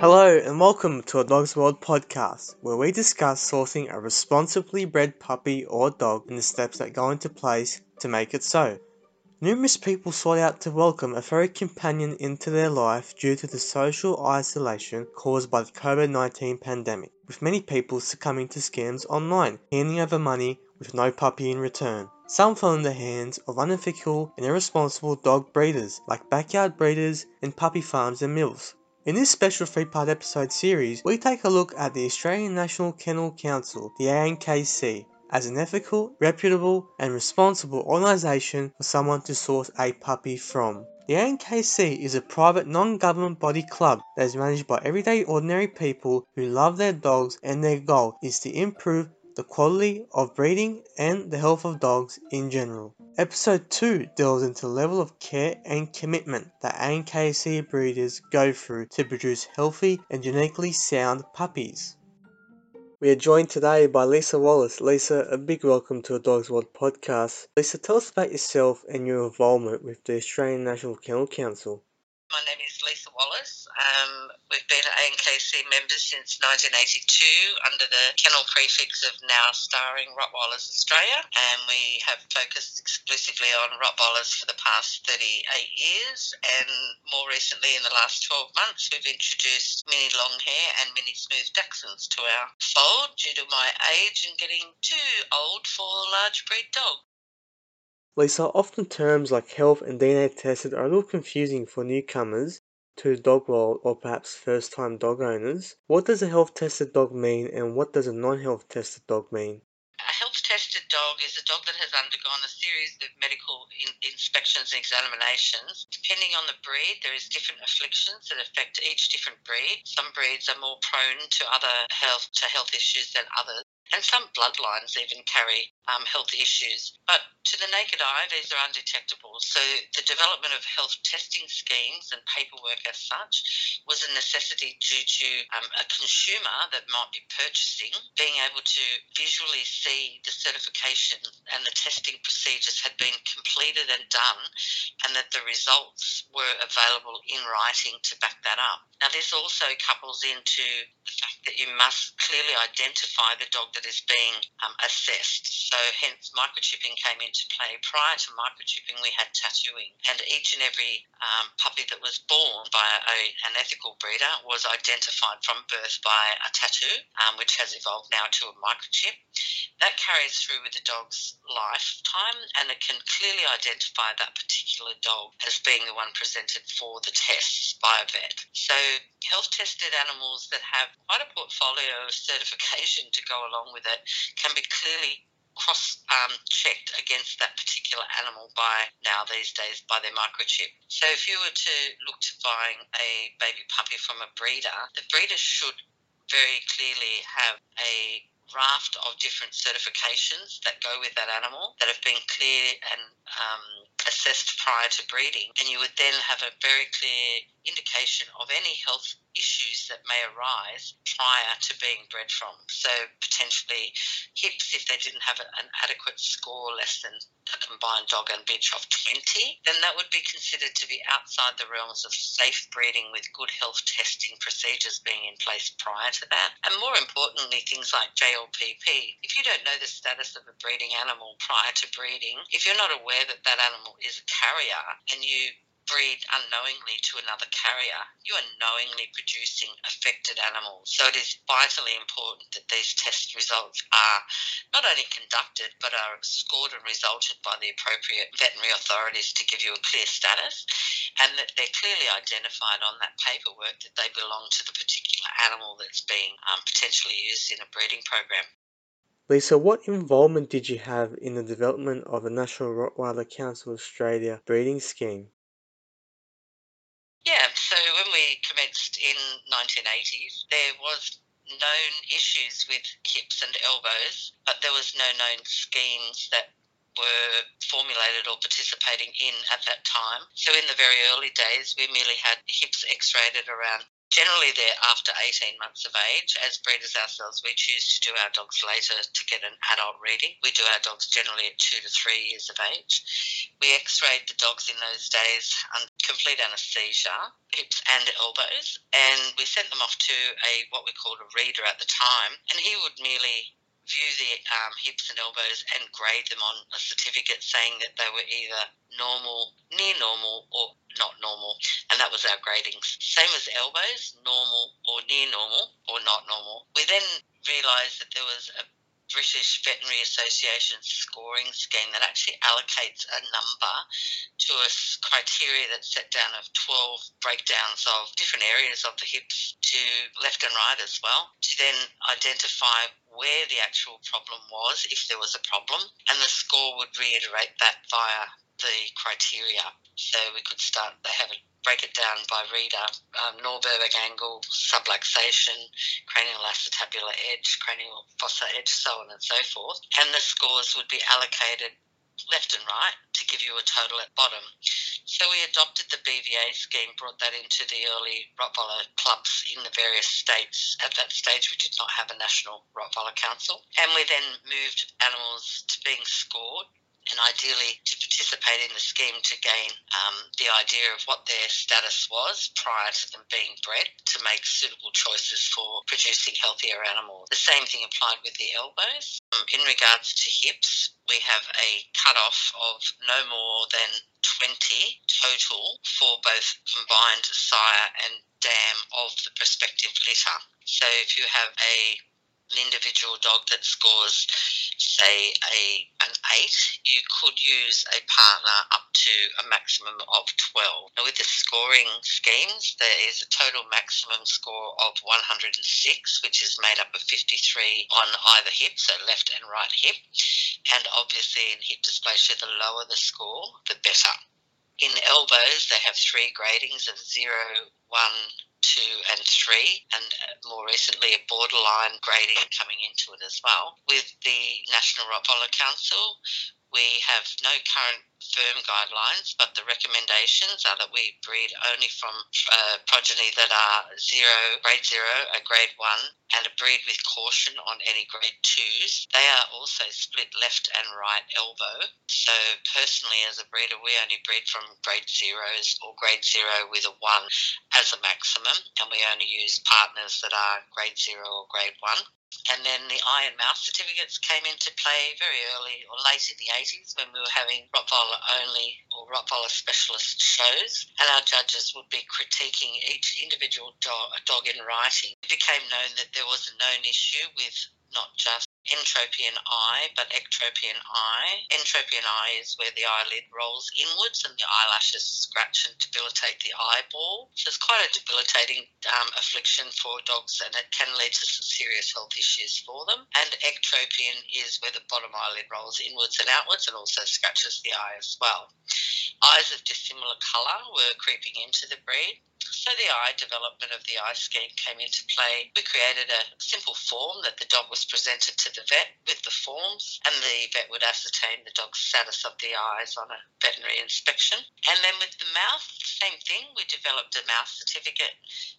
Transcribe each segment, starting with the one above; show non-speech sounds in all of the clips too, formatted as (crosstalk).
Hello and welcome to a Dog's World podcast, where we discuss sourcing a responsibly bred puppy or dog and the steps that go into place to make it so. Numerous people sought out to welcome a furry companion into their life due to the social isolation caused by the COVID 19 pandemic, with many people succumbing to scams online, handing over money with no puppy in return. Some fell in the hands of unethical and irresponsible dog breeders, like backyard breeders and puppy farms and mills. In this special three-part episode series, we take a look at the Australian National Kennel Council, the ANKC, as an ethical, reputable and responsible organisation for someone to source a puppy from. The ANKC is a private non-government body club that is managed by everyday ordinary people who love their dogs and their goal is to improve the quality of breeding and the health of dogs in general. Episode 2 delves into the level of care and commitment that ANKC breeders go through to produce healthy and genetically sound puppies. We are joined today by Lisa Wallace. Lisa, a big welcome to a Dogs World podcast. Lisa, tell us about yourself and your involvement with the Australian National Kennel Council. My name is Lisa Wallace. Um, we've been ANKC members since 1982 under the kennel prefix of now starring Rottweilers Australia, and we have focused exclusively on Rottweilers for the past 38 years. And more recently, in the last 12 months, we've introduced mini long hair and mini smooth Dachshunds to our fold due to my age and getting too old for large breed dogs. Lisa, often terms like health and DNA tested are a little confusing for newcomers to dog world or perhaps first time dog owners. What does a health tested dog mean and what does a non health tested dog mean? A health tested dog is a dog that has undergone a series of medical in- inspections and examinations. Depending on the breed, there is different afflictions that affect each different breed. Some breeds are more prone to other health to health issues than others and some bloodlines even carry um, health issues. But to the naked eye, these are undetectable. So the development of health testing schemes and paperwork as such was a necessity due to um, a consumer that might be purchasing being able to visually see the certification and the testing procedures had been completed and done, and that the results were available in writing to back that up. Now, this also couples into the fact that you must clearly identify the dog that is being um, assessed. So, hence, microchipping came into play. Prior to microchipping, we had tattooing, and each and every um, puppy that was born by a, an ethical breeder was identified from birth by a tattoo, um, which has evolved now to a microchip. That carries through with the dog's lifetime, and it can clearly identify that particular dog as being the one presented for the tests by a vet. So, health tested animals that have quite a portfolio of certification to go along with it can be clearly cross um, checked against that particular animal by now these days by their microchip. So if you were to look to buying a baby puppy from a breeder, the breeder should very clearly have a raft of different certifications that go with that animal that have been clear and um, assessed prior to breeding, and you would then have a very clear indication of any health issues that may arise prior to being bred from. So potentially hips, if they didn't have an adequate score less than a combined dog and bitch of 20, then that would be considered to be outside the realms of safe breeding with good health testing procedures being in place prior to that. And more importantly, things like JLPP. If you don't know the status of a breeding animal prior to breeding, if you're not aware that that animal is a carrier and you breed unknowingly to another carrier, you are knowingly producing affected animals. So it is vitally important that these test results are not only conducted but are scored and resulted by the appropriate veterinary authorities to give you a clear status and that they're clearly identified on that paperwork that they belong to the particular animal that's being um, potentially used in a breeding program. Lisa, what involvement did you have in the development of the National Rottweiler Council Australia breeding scheme? So when we commenced in 1980s, there was known issues with hips and elbows, but there was no known schemes that were formulated or participating in at that time. So in the very early days, we merely had hips x-rayed at around Generally, they're after 18 months of age. As breeders ourselves, we choose to do our dogs later to get an adult reading. We do our dogs generally at two to three years of age. We x rayed the dogs in those days under complete anaesthesia, hips and elbows, and we sent them off to a what we called a reader at the time, and he would merely view the um, hips and elbows and grade them on a certificate saying that they were either normal, near normal, or not normal. And that was our grading. Same as elbows, normal or near normal or not normal. We then realised that there was a British Veterinary Association scoring scheme that actually allocates a number to a criteria that's set down of 12 breakdowns of different areas of the hips to left and right as well to then identify where the actual problem was, if there was a problem, and the score would reiterate that via the criteria. So we could start, they have a break it down by reader, um, Norberg angle, subluxation, cranial acetabular edge, cranial fossa edge, so on and so forth. And the scores would be allocated left and right to give you a total at bottom. So we adopted the BVA scheme, brought that into the early Rottweiler clubs in the various states. At that stage, we did not have a national Rottweiler council. And we then moved animals to being scored and ideally to participate in the scheme to gain um, the idea of what their status was prior to them being bred to make suitable choices for producing healthier animals. The same thing applied with the elbows. Um, in regards to hips, we have a cut-off of no more than 20 total for both combined sire and dam of the prospective litter. So if you have a an individual dog that scores, say, a an eight, you could use a partner up to a maximum of 12. Now, with the scoring schemes, there is a total maximum score of 106, which is made up of 53 on either hip, so left and right hip. And obviously, in hip dysplasia, the lower the score, the better. In elbows, they have three gradings of 0, 1, two and three, and uh, more recently a borderline grading coming into it as well. With the National Rottweiler Council, we have no current firm guidelines, but the recommendations are that we breed only from uh, progeny that are zero, grade zero, a grade one, and a breed with caution on any grade twos. They are also split left and right elbow. So, personally, as a breeder, we only breed from grade zeros or grade zero with a one as a maximum, and we only use partners that are grade zero or grade one. And then the eye and mouth certificates came into play very early or late in the 80s when we were having Rottweiler only or Rottweiler specialist shows. And our judges would be critiquing each individual dog, dog in writing. It became known that there was a known issue with not just entropion eye, but ectropion eye. Entropion eye is where the eyelid rolls inwards and the eyelashes scratch and debilitate the eyeball. So it's quite a debilitating um, affliction for dogs and it can lead to some serious health issues for them. And ectropion is where the bottom eyelid rolls inwards and outwards and also scratches the eye as well. Eyes of dissimilar colour were creeping into the breed. So the eye development of the eye scheme came into play. We created a simple form that the dog was presented to the vet with the forms, and the vet would ascertain the dog's status of the eyes on a veterinary inspection. And then with the mouth, same thing. We developed a mouth certificate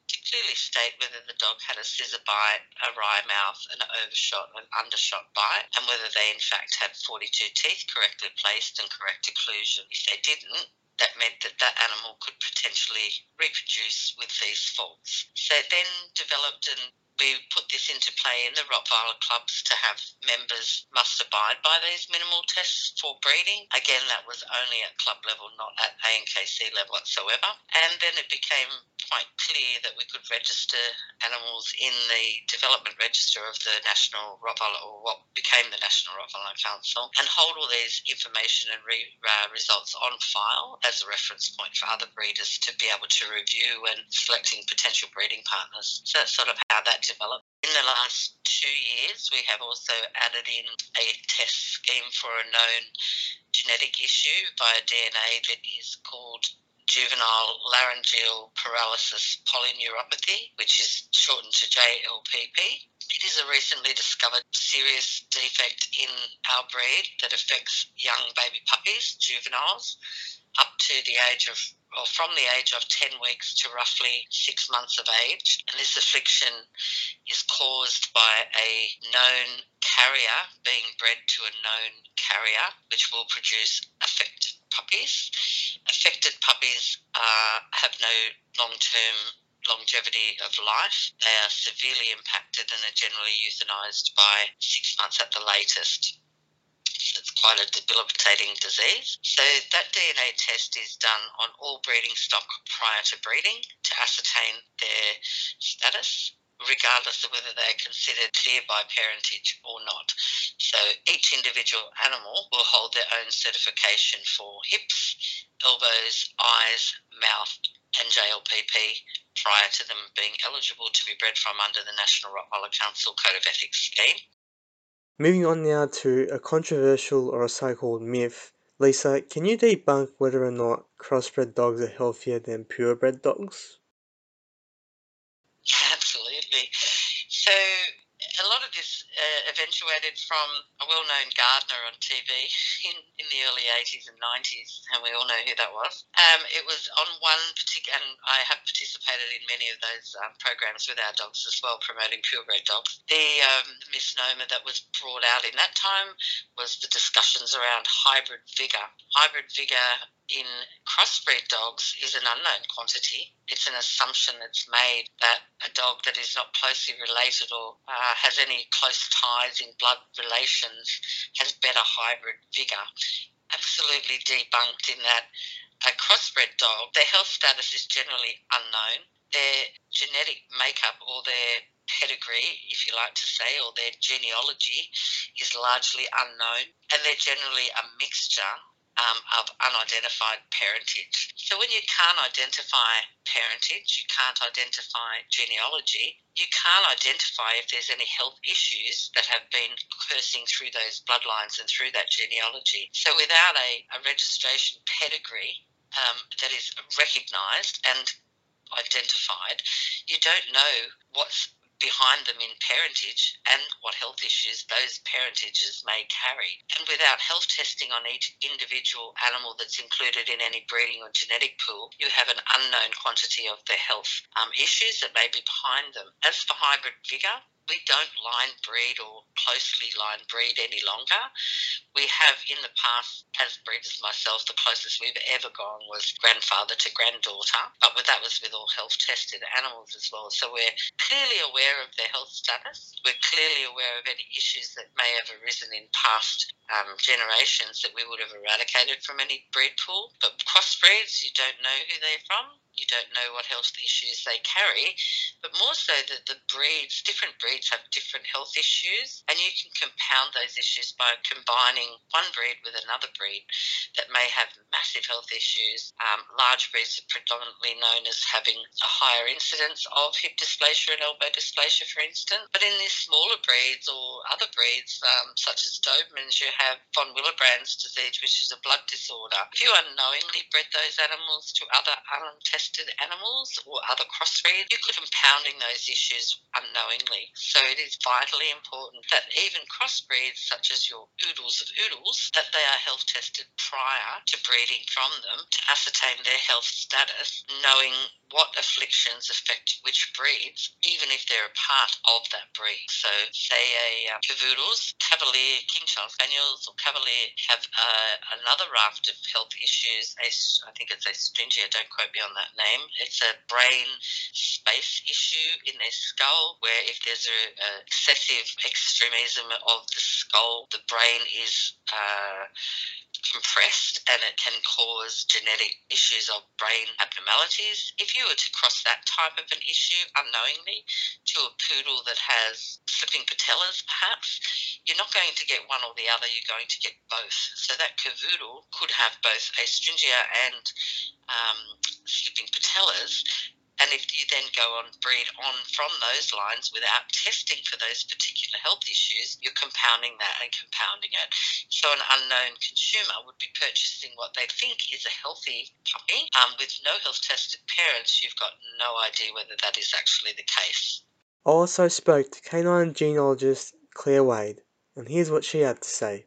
to clearly state whether the dog had a scissor bite, a wry mouth, an overshot, an undershot bite, and whether they in fact had 42 teeth correctly placed and correct occlusion. If they didn't, that meant that that animal could potentially reproduce with these faults. So then developed and we put this into play in the Rottweiler clubs to have members must abide by these minimal tests for breeding. Again, that was only at club level, not at ANKC level whatsoever. And then it became quite clear that we could register animals in the development register of the National Rottweiler, or what became the National Rottweiler Council, and hold all these information and re, uh, results on file as a reference point for other breeders to be able to review when selecting potential breeding partners. So that's sort of how that In the last two years, we have also added in a test scheme for a known genetic issue via DNA that is called juvenile laryngeal paralysis polyneuropathy, which is shortened to JLPP. It is a recently discovered serious defect in our breed that affects young baby puppies, juveniles, up to the age of or from the age of 10 weeks to roughly six months of age. And this affliction is caused by a known carrier being bred to a known carrier, which will produce affected puppies. Affected puppies have no long term longevity of life. They are severely impacted and are generally euthanized by six months at the latest quite a debilitating disease. So that DNA test is done on all breeding stock prior to breeding to ascertain their status regardless of whether they're considered clear by parentage or not. So each individual animal will hold their own certification for hips, elbows, eyes, mouth, and JLPP prior to them being eligible to be bred from under the National Rottweiler Council Code of Ethics scheme. Moving on now to a controversial or a so-called myth. Lisa, can you debunk whether or not crossbred dogs are healthier than purebred dogs? Absolutely. So a lot of this eventuated from a well-known gardener on TV (laughs) in, in the early 80s and 90s, and we all know who that was. Um, it was on one particular, and I have participated in many of those um, programs with our dogs as well, promoting purebred dogs. The um, misnomer that was brought out in that time was the discussions around hybrid vigor. Hybrid vigor in crossbred dogs is an unknown quantity. It's an assumption that's made that a dog that is not closely related or uh, has any close ties in blood relations has better hybrid vigor. Absolutely debunked in that a crossbred dog, their health status is generally unknown. Their genetic makeup or their pedigree, if you like to say, or their genealogy is largely unknown, and they're generally a mixture um, of unidentified parentage. So when you can't identify parentage, you can't identify genealogy, you can't identify if there's any health issues that have been coursing through those bloodlines and through that genealogy. So without a, a registration pedigree um, that is recognised and identified, you don't know what's behind them in parentage and what health issues those parentages may carry. And without health testing on each individual animal that's included in any breeding or genetic pool, you have an unknown quantity of the health um, issues that may be behind them. As for hybrid vigor, we don't line breed or closely line breed any longer. We have in the past, as breeders myself, the closest we've ever gone was grandfather to granddaughter, but that was with all health tested animals as well. So we're clearly aware of their health status. We're clearly aware of any issues that may have arisen in past um, generations that we would have eradicated from any breed pool. But crossbreeds, you don't know who they're from you don't know what health issues they carry, but more so that the breeds, different breeds have different health issues, and you can compound those issues by combining one breed with another breed that may have massive health issues. Um, large breeds are predominantly known as having a higher incidence of hip dysplasia and elbow dysplasia, for instance, but in these smaller breeds or other breeds, um, such as Dobermans, you have von Willebrand's disease, which is a blood disorder. If you unknowingly bred those animals to other untested tested animals or other crossbreeds, you could be compounding those issues unknowingly. So it is vitally important that even crossbreeds such as your oodles of oodles, that they are health tested prior to breeding from them to ascertain their health status, knowing what afflictions affect which breeds, even if they're a part of that breed. So, say a uh, cavoodles, Cavalier, King Charles Spaniels, or Cavalier have uh, another raft of health issues. A, I think it's a stringia. Don't quote me on that name. It's a brain space issue in their skull where if there's a, a excessive extremism of the skull, the brain is uh, compressed and it can cause genetic issues of brain abnormalities. If you were to cross that type of an issue unknowingly to a poodle that has slipping patellas, perhaps, you're not going to get one or the other, you're going to get both. So that cavoodle could have both a stringia and um, slipping patellas, and if you then go on breed on from those lines without testing for those particular health issues, you're compounding that and compounding it. So an unknown consumer would be purchasing what they think is a healthy puppy um, with no health tested parents. You've got no idea whether that is actually the case. I also spoke to canine genealogist Claire Wade, and here's what she had to say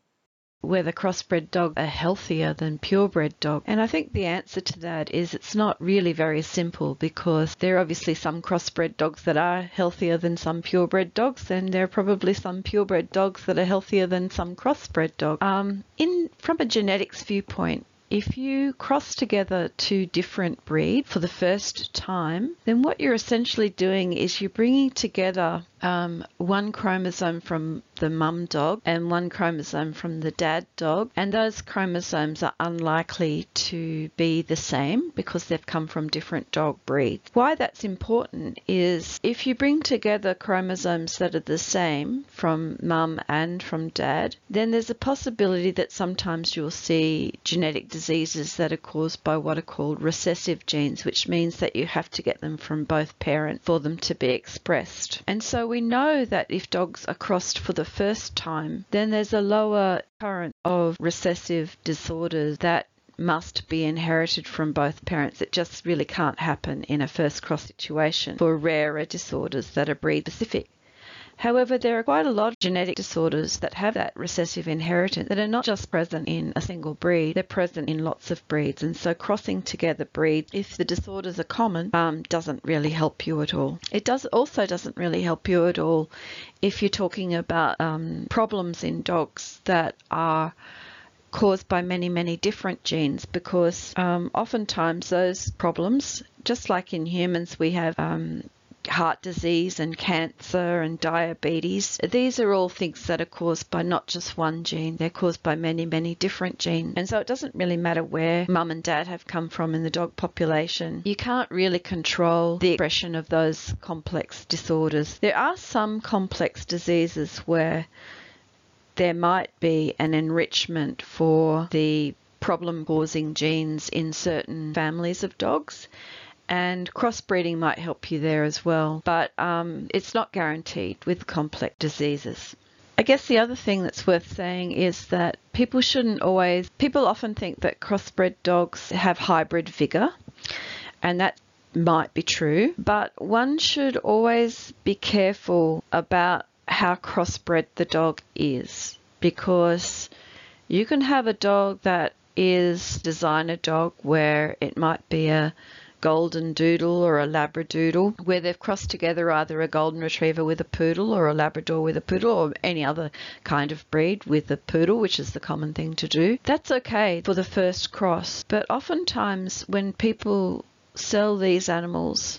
whether crossbred dogs are healthier than purebred dogs. And I think the answer to that is it's not really very simple because there are obviously some crossbred dogs that are healthier than some purebred dogs, and there are probably some purebred dogs that are healthier than some crossbred dogs. Um, in from a genetics viewpoint, if you cross together two different breeds for the first time, then what you're essentially doing is you're bringing together um, one chromosome from the mum dog and one chromosome from the dad dog, and those chromosomes are unlikely to be the same because they've come from different dog breeds. Why that's important is if you bring together chromosomes that are the same from mum and from dad, then there's a possibility that sometimes you'll see genetic diseases that are caused by what are called recessive genes, which means that you have to get them from both parents for them to be expressed. And so we know that if dogs are crossed for the first time, then there's a lower current of recessive disorders that must be inherited from both parents. It just really can't happen in a first cross situation for rarer disorders that are breed specific. However, there are quite a lot of genetic disorders that have that recessive inheritance that are not just present in a single breed, they're present in lots of breeds. And so crossing together breeds, if the disorders are common, um, doesn't really help you at all. It does also doesn't really help you at all if you're talking about um, problems in dogs that are caused by many, many different genes because um, oftentimes those problems, just like in humans, we have um, heart disease and cancer and diabetes. These are all things that are caused by not just one gene, they're caused by many, many different genes. And so it doesn't really matter where mum and dad have come from in the dog population. You can't really control the expression of those complex disorders. There are some complex diseases where there might be an enrichment for the problem causing genes in certain families of dogs and crossbreeding might help you there as well, but um, it's not guaranteed with complex diseases. I guess the other thing that's worth saying is that people shouldn't always, people often think that crossbred dogs have hybrid vigour, and that might be true, but one should always be careful about how crossbred the dog is because you can have a dog that is designer dog where it might be a golden doodle or a labradoodle, where they've crossed together either a golden retriever with a poodle or a labrador with a poodle or any other kind of breed with a poodle, which is the common thing to do. That's okay for the first cross, but oftentimes when people sell these animals,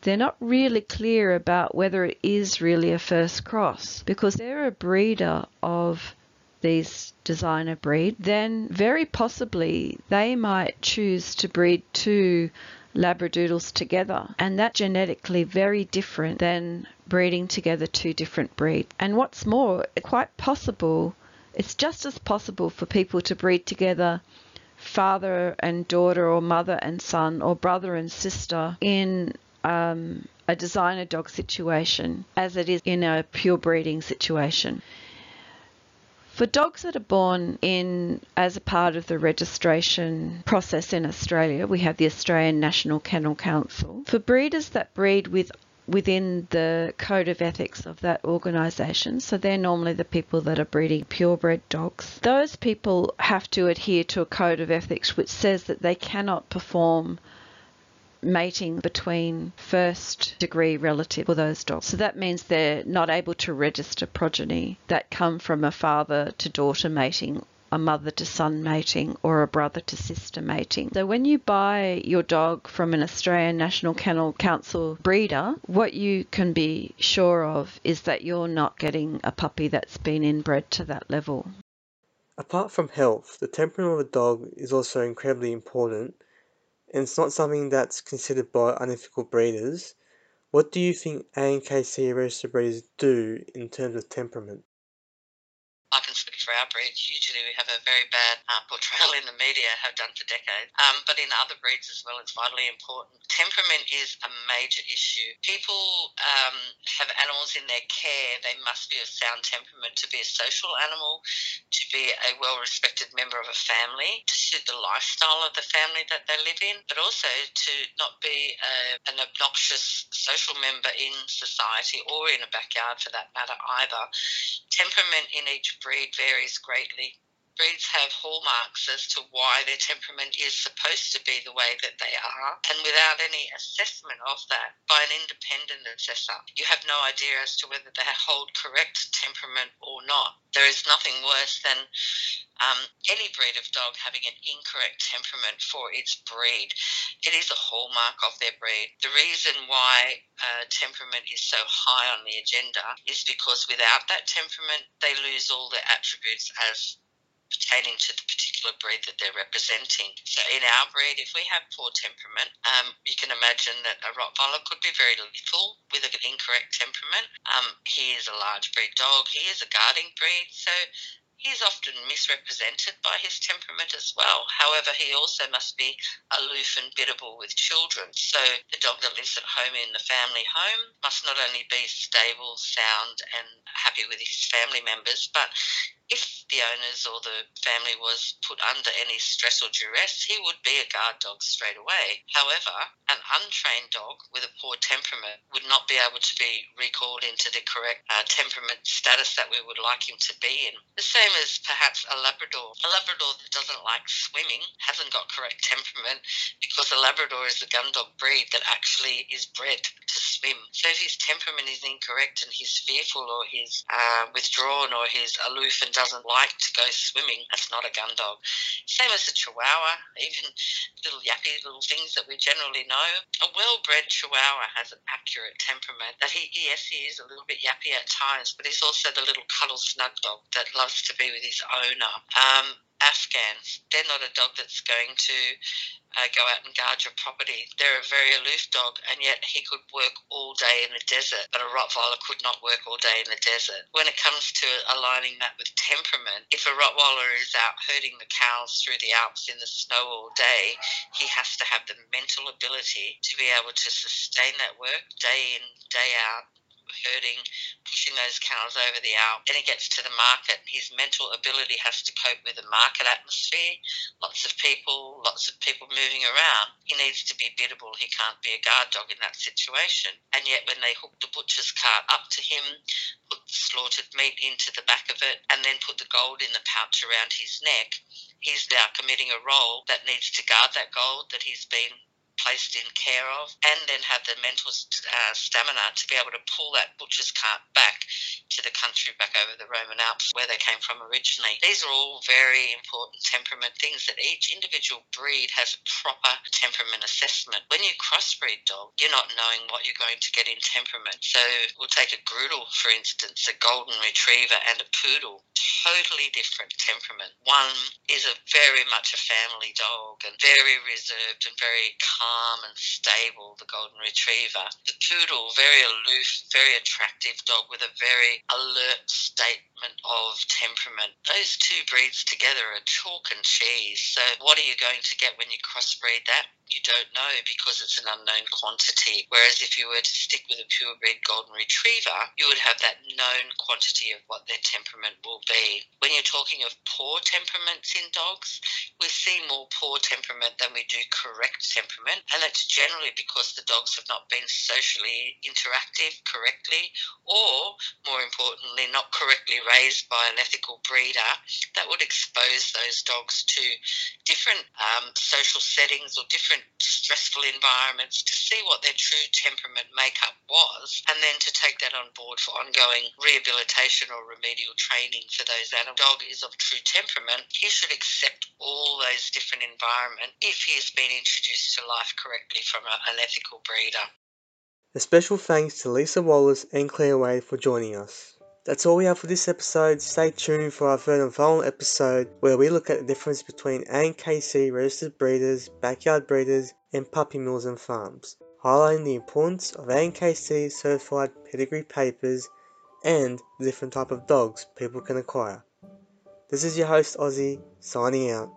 they're not really clear about whether it is really a first cross because they're a breeder of these designer breed, then very possibly they might choose to breed two labradoodles together. And that's genetically very different than breeding together two different breeds. And what's more it's quite possible it's just as possible for people to breed together father and daughter or mother and son or brother and sister in um, a designer dog situation as it is in a pure breeding situation for dogs that are born in as a part of the registration process in Australia, we have the Australian National Kennel Council. For breeders that breed with within the code of ethics of that organisation. So they're normally the people that are breeding purebred dogs. Those people have to adhere to a code of ethics which says that they cannot perform mating between first degree relative for those dogs. So that means they're not able to register progeny that come from a father to daughter mating a mother to son mating or a brother to sister mating. So when you buy your dog from an Australian National Kennel Council breeder, what you can be sure of is that you're not getting a puppy that's been inbred to that level. Apart from health, the temperament of a dog is also incredibly important and it's not something that's considered by unethical breeders. What do you think ANKC registered breeders do in terms of temperament? For our breed. Usually we have a very bad uh, (laughs) portrayal in the media, have done for decades. Um, but in other breeds as well, it's vitally important. Temperament is a major issue. People um, have animals in their care. They must be of sound temperament to be a social animal, to be a well respected member of a family, to suit the lifestyle of the family that they live in, but also to not be a, an obnoxious social member in society or in a backyard for that matter either. Temperament in each breed varies greatly. Breeds have hallmarks as to why their temperament is supposed to be the way that they are, and without any assessment of that by an independent assessor, you have no idea as to whether they hold correct temperament or not. There is nothing worse than um, any breed of dog having an incorrect temperament for its breed. It is a hallmark of their breed. The reason why uh, temperament is so high on the agenda is because without that temperament, they lose all their attributes as pertaining to the particular breed that they're representing. So in our breed, if we have poor temperament, um, you can imagine that a Rottweiler could be very lethal with an incorrect temperament. Um, he is a large breed dog. He is a guarding breed. So He's often misrepresented by his temperament as well. However, he also must be aloof and biddable with children. So the dog that lives at home in the family home must not only be stable, sound, and happy with his family members, but if the owners or the family was put under any stress or duress, he would be a guard dog straight away. However, an untrained dog with a poor temperament would not be able to be recalled into the correct uh, temperament status that we would like him to be in. The same as perhaps a Labrador. A Labrador that doesn't like swimming hasn't got correct temperament because a Labrador is the gun dog breed that actually is bred to swim. So if his temperament is incorrect and he's fearful or he's uh, withdrawn or he's aloof and doesn't like to go swimming, that's not a gun dog. Same as a Chihuahua, even little yappy little things that we generally know. A well-bred Chihuahua has an accurate temperament. That he, yes, he is a little bit yappy at times, but he's also the little cuddle snug dog that loves to be with his owner. Um, Afghans, they're not a dog that's going to uh, go out and guard your property. They're a very aloof dog, and yet he could work all day in the desert, but a Rottweiler could not work all day in the desert. When it comes to aligning that with temperament, if a Rottweiler is out herding the cows through the Alps in the snow all day, he has to have the mental ability to be able to sustain that work day in, day out, herding, pushing those cows over the Alps. Then he gets to the market. His mental ability has to cope with the market atmosphere. Lots of people, lots of people moving around. He needs to be biddable. He can't be a guard dog in that situation. And yet, when they hook the butcher's cart up to him, put the slaughtered meat into the back of it, and then put the gold in the pouch around his neck, he's now committing a role that needs to guard that gold that he's been placed in care of, and then have the mental uh, stamina to be able to pull that butcher's cart back to the country, back over the Roman Alps where they came from originally. These are all very important temperament things that each individual breed has a proper temperament assessment. When you crossbreed dog, you're not knowing what you're going to get in temperament. So we'll take a Groodle, for instance, a golden retriever and a poodle, totally different temperament. One is a very much a family dog and very reserved and very calm calm and stable, the golden retriever. The poodle, very aloof, very attractive dog with a very alert statement of temperament. Those two breeds together are chalk and cheese. So, what are you going to get when you crossbreed that? You don't know because it's an unknown quantity. Whereas if you were to stick with a purebred golden retriever, you would have that known quantity of what their temperament will be. When you're talking of poor temperaments in dogs, we see more poor temperament than we do correct temperament and that's generally because the dogs have not been socially interactive correctly, or more importantly, not correctly raised by an ethical breeder that would expose those dogs to different um, social settings or different stressful environments to see what their true temperament makeup was, and then to take that on board for ongoing rehabilitation or remedial training for those animals. Dog is of true temperament. He should accept all those different environments if he has been introduced to life correctly from a, an ethical breeder. A special thanks to Lisa Wallace and Claire Wade for joining us. That's all we have for this episode. Stay tuned for our third and final episode where we look at the difference between ANKC registered breeders, backyard breeders, and puppy mills and farms, highlighting the importance of ANKC certified pedigree papers and the different type of dogs people can acquire. This is your host, Ozzy, signing out.